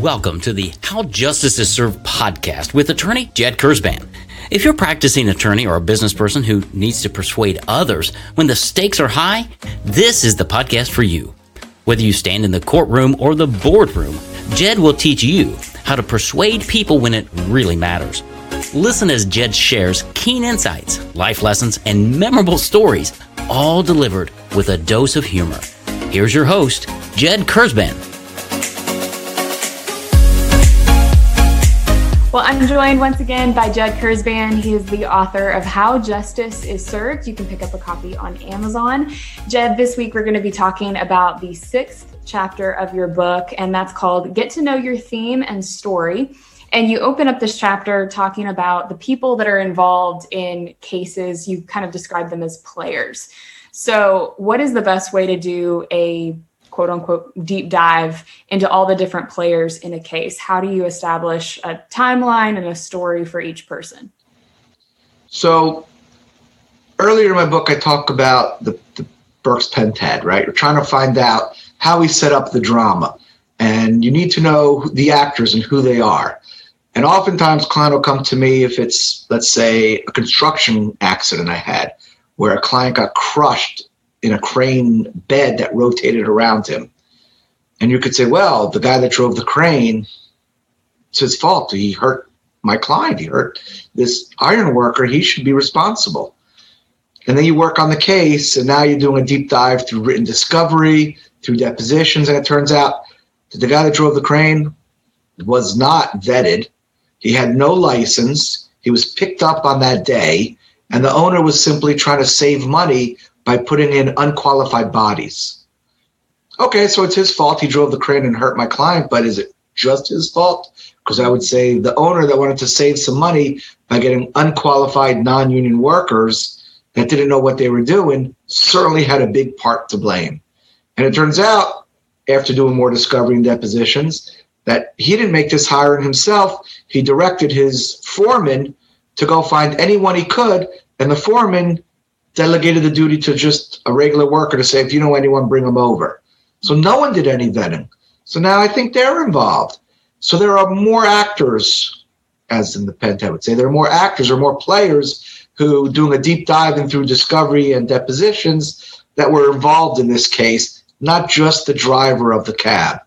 Welcome to the How Justice is Served podcast with attorney Jed Kurzban. If you're a practicing attorney or a business person who needs to persuade others when the stakes are high, this is the podcast for you. Whether you stand in the courtroom or the boardroom, Jed will teach you how to persuade people when it really matters. Listen as Jed shares keen insights, life lessons, and memorable stories, all delivered with a dose of humor. Here's your host, Jed Kurzban. Well, I'm joined once again by Jed Kurzban. He is the author of How Justice is Served. You can pick up a copy on Amazon. Jed, this week we're going to be talking about the sixth chapter of your book, and that's called Get to Know Your Theme and Story. And you open up this chapter talking about the people that are involved in cases. You kind of describe them as players. So, what is the best way to do a quote unquote deep dive into all the different players in a case? How do you establish a timeline and a story for each person? So earlier in my book, I talk about the, the Burke's Pentad, right? We're trying to find out how we set up the drama. And you need to know the actors and who they are. And oftentimes, client will come to me if it's, let's say, a construction accident I had where a client got crushed in a crane bed that rotated around him. And you could say, well, the guy that drove the crane, it's his fault. He hurt my client. He hurt this iron worker. He should be responsible. And then you work on the case, and now you're doing a deep dive through written discovery, through depositions, and it turns out that the guy that drove the crane was not vetted. He had no license. He was picked up on that day, and the owner was simply trying to save money by putting in unqualified bodies. Okay, so it's his fault. He drove the crane and hurt my client, but is it just his fault? Because I would say the owner that wanted to save some money by getting unqualified non union workers that didn't know what they were doing certainly had a big part to blame. And it turns out, after doing more discovery and depositions, that he didn't make this hiring himself. He directed his foreman to go find anyone he could, and the foreman delegated the duty to just a regular worker to say, if you know anyone, bring them over. So no one did any vetting. So now I think they're involved. So there are more actors, as in the Pentad would say, there are more actors or more players who doing a deep dive in through discovery and depositions that were involved in this case, not just the driver of the cab.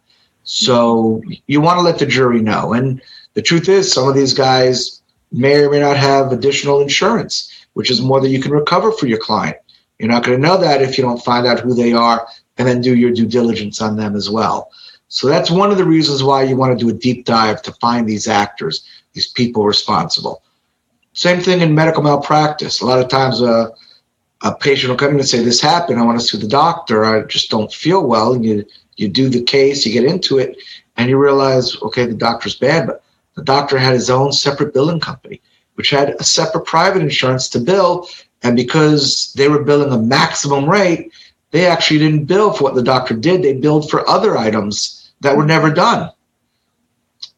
So you want to let the jury know. And the truth is, some of these guys may or may not have additional insurance which is more than you can recover for your client. You're not going to know that if you don't find out who they are and then do your due diligence on them as well. So that's one of the reasons why you want to do a deep dive to find these actors, these people responsible. Same thing in medical malpractice. A lot of times uh, a patient will come in and say, This happened. I want to sue the doctor. I just don't feel well. And you, you do the case, you get into it, and you realize, okay, the doctor's bad, but the doctor had his own separate billing company which had a separate private insurance to bill. And because they were billing a maximum rate, they actually didn't bill for what the doctor did. They billed for other items that were never done.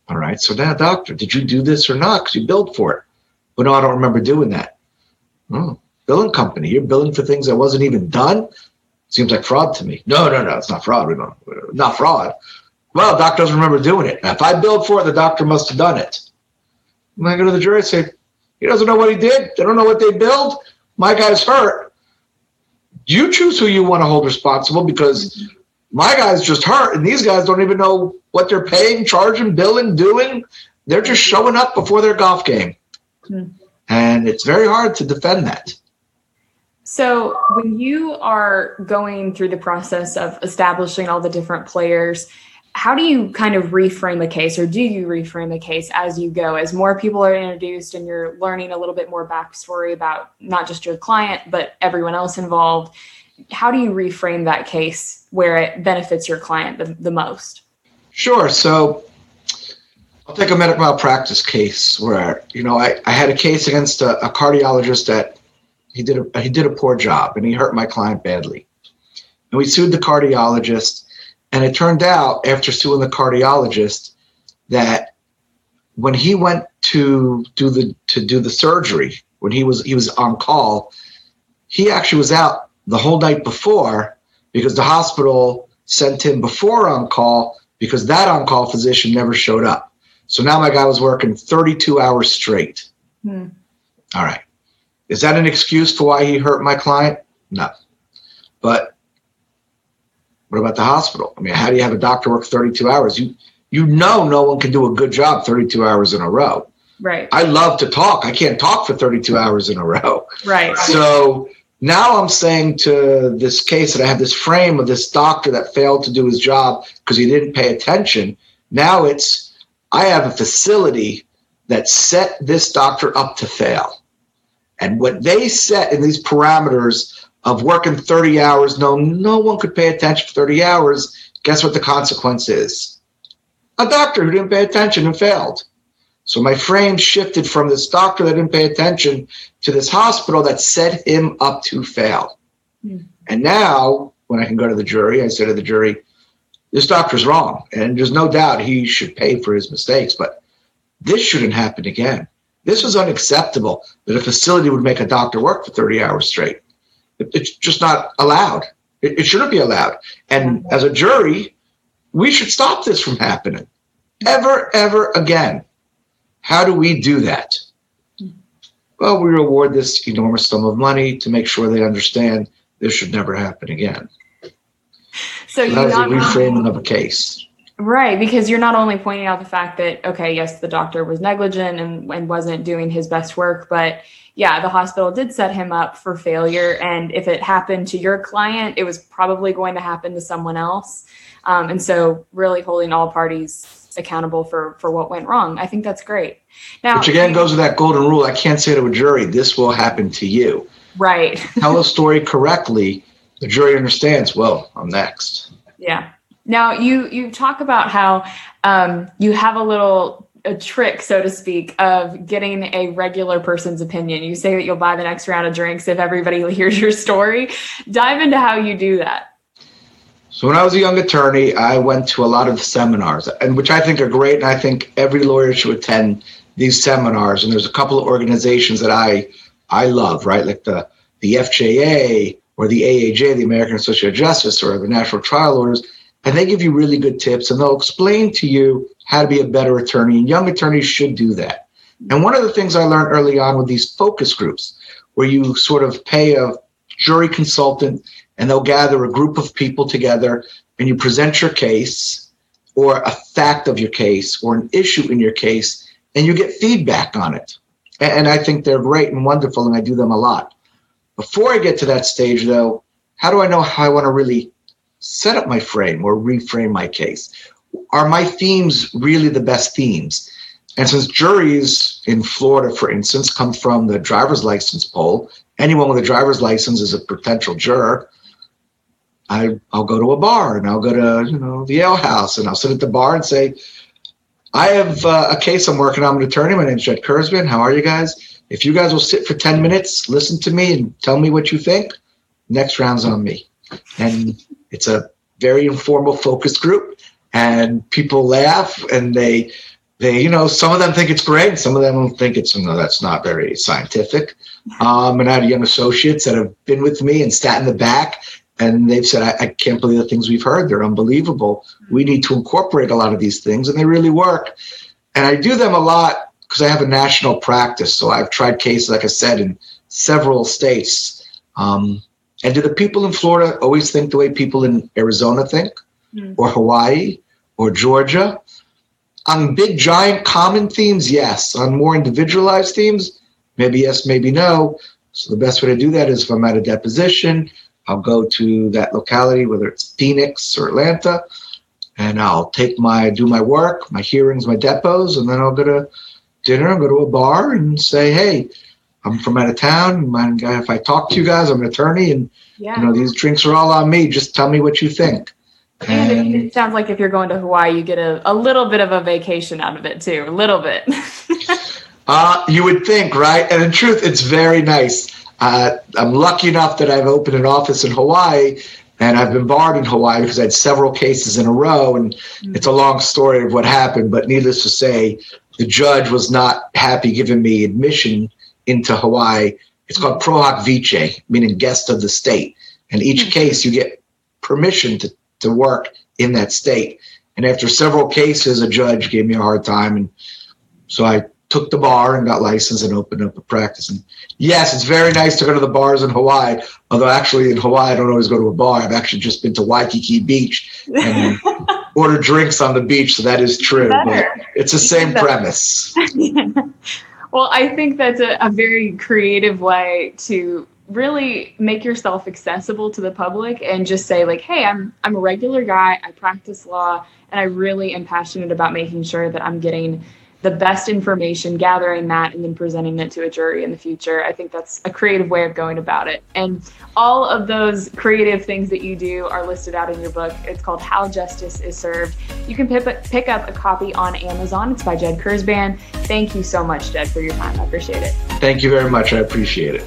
All right. So now, doctor, did you do this or not? Because you billed for it. But no, I don't remember doing that. Oh, billing company, you're billing for things that wasn't even done. Seems like fraud to me. No, no, no, it's not fraud. We don't, not fraud. Well, doctor doesn't remember doing it. If I billed for it, the doctor must have done it. And I go to the jury and say, he doesn't know what he did. They don't know what they billed. My guy's hurt. You choose who you want to hold responsible because my guy's just hurt, and these guys don't even know what they're paying, charging, billing, doing. They're just showing up before their golf game. Hmm. And it's very hard to defend that. So, when you are going through the process of establishing all the different players, how do you kind of reframe a case or do you reframe a case as you go as more people are introduced and you're learning a little bit more backstory about not just your client but everyone else involved? How do you reframe that case where it benefits your client the, the most? Sure. So i'll take a medical malpractice case where you know i, I had a case against a, a cardiologist that he did a he did a poor job and he hurt my client badly. And we sued the cardiologist and it turned out after suing the cardiologist that when he went to do the to do the surgery, when he was he was on call, he actually was out the whole night before because the hospital sent him before on call because that on call physician never showed up. So now my guy was working 32 hours straight. Hmm. All right. Is that an excuse for why he hurt my client? No. But what about the hospital? I mean, how do you have a doctor work 32 hours? You you know no one can do a good job 32 hours in a row. Right. I love to talk. I can't talk for 32 hours in a row. Right. So now I'm saying to this case that I have this frame of this doctor that failed to do his job because he didn't pay attention. Now it's I have a facility that set this doctor up to fail. And what they set in these parameters of working 30 hours, no, no one could pay attention for 30 hours. Guess what the consequence is? A doctor who didn't pay attention and failed. So my frame shifted from this doctor that didn't pay attention to this hospital that set him up to fail. Mm. And now, when I can go to the jury, I say to the jury, this doctor's wrong. And there's no doubt he should pay for his mistakes, but this shouldn't happen again. This was unacceptable that a facility would make a doctor work for 30 hours straight. It's just not allowed. It, shouldn't be allowed. And as a jury, we should stop this from happening ever, ever again. How do we do that? Well, we reward this enormous sum of money to make sure they understand this should never happen again. So, so that's a reframing of a case. Right, because you're not only pointing out the fact that, okay, yes, the doctor was negligent and, and wasn't doing his best work, but yeah, the hospital did set him up for failure. And if it happened to your client, it was probably going to happen to someone else. Um, and so, really holding all parties accountable for for what went wrong. I think that's great. Now, which again goes to that golden rule: I can't say to a jury, "This will happen to you." Right. Tell a story correctly. The jury understands. Well, I'm next. Yeah. Now you you talk about how um, you have a little a trick, so to speak, of getting a regular person's opinion. You say that you'll buy the next round of drinks if everybody hears your story. Dive into how you do that. So when I was a young attorney, I went to a lot of seminars, and which I think are great, and I think every lawyer should attend these seminars. And there's a couple of organizations that I I love, right, like the the FJA or the AAJ, the American Association of Justice, or the National Trial Lawyers, and they give you really good tips, and they'll explain to you how to be a better attorney. And young attorneys should do that. And one of the things I learned early on with these focus groups, where you sort of pay a jury consultant and they'll gather a group of people together and you present your case or a fact of your case or an issue in your case and you get feedback on it. And I think they're great and wonderful and I do them a lot. Before I get to that stage though, how do I know how I want to really set up my frame or reframe my case? Are my themes really the best themes? And since juries in Florida, for instance, come from the driver's license poll, anyone with a driver's license is a potential juror. I, I'll go to a bar and I'll go to you know the ale house and I'll sit at the bar and say, I have uh, a case I'm working on. I'm an attorney. My name's Jed Kurzban. How are you guys? If you guys will sit for 10 minutes, listen to me and tell me what you think, next round's on me. And it's a very informal focus group and people laugh and they they you know some of them think it's great some of them think it's no that's not very scientific. Um, and i have young associates that have been with me and sat in the back and they've said I, I can't believe the things we've heard. They're unbelievable. We need to incorporate a lot of these things and they really work. And i do them a lot because i have a national practice so i've tried cases like i said in several states. Um, and do the people in florida always think the way people in arizona think mm. or hawaii or georgia on big, giant, common themes, yes. On more individualized themes, maybe yes, maybe no. So the best way to do that is if I'm at a deposition, I'll go to that locality, whether it's Phoenix or Atlanta, and I'll take my do my work, my hearings, my depos, and then I'll go to dinner, I'll go to a bar and say, hey, I'm from out of town. If I talk to you guys, I'm an attorney, and yeah. you know these drinks are all on me. Just tell me what you think. And it sounds like if you're going to Hawaii, you get a, a little bit of a vacation out of it too, a little bit. uh, you would think, right? And in truth, it's very nice. Uh, I'm lucky enough that I've opened an office in Hawaii and I've been barred in Hawaii because I had several cases in a row. And mm-hmm. it's a long story of what happened, but needless to say, the judge was not happy giving me admission into Hawaii. It's called pro hac vice, meaning guest of the state. And each mm-hmm. case, you get permission to to work in that state. And after several cases, a judge gave me a hard time. And so I took the bar and got licensed and opened up a practice. And yes, it's very nice to go to the bars in Hawaii. Although actually in Hawaii, I don't always go to a bar. I've actually just been to Waikiki Beach and order drinks on the beach. So that is true. But it's the same premise. well, I think that's a, a very creative way to really make yourself accessible to the public and just say like hey i'm i'm a regular guy. I practice law and i really am passionate about making sure that i'm getting the best information, gathering that, and then presenting it to a jury in the future. I think that's a creative way of going about it. And all of those creative things that you do are listed out in your book. It's called How Justice is Served. You can pick up a copy on Amazon. It's by Jed Kurzban. Thank you so much, Jed, for your time. I appreciate it. Thank you very much. I appreciate it.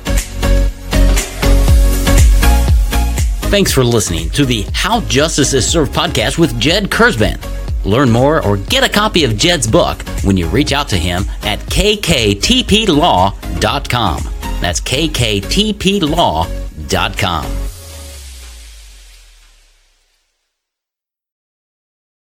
Thanks for listening to the How Justice is Served podcast with Jed Kurzban. Learn more or get a copy of Jed's book when you reach out to him at kktplaw.com. That's kktplaw.com.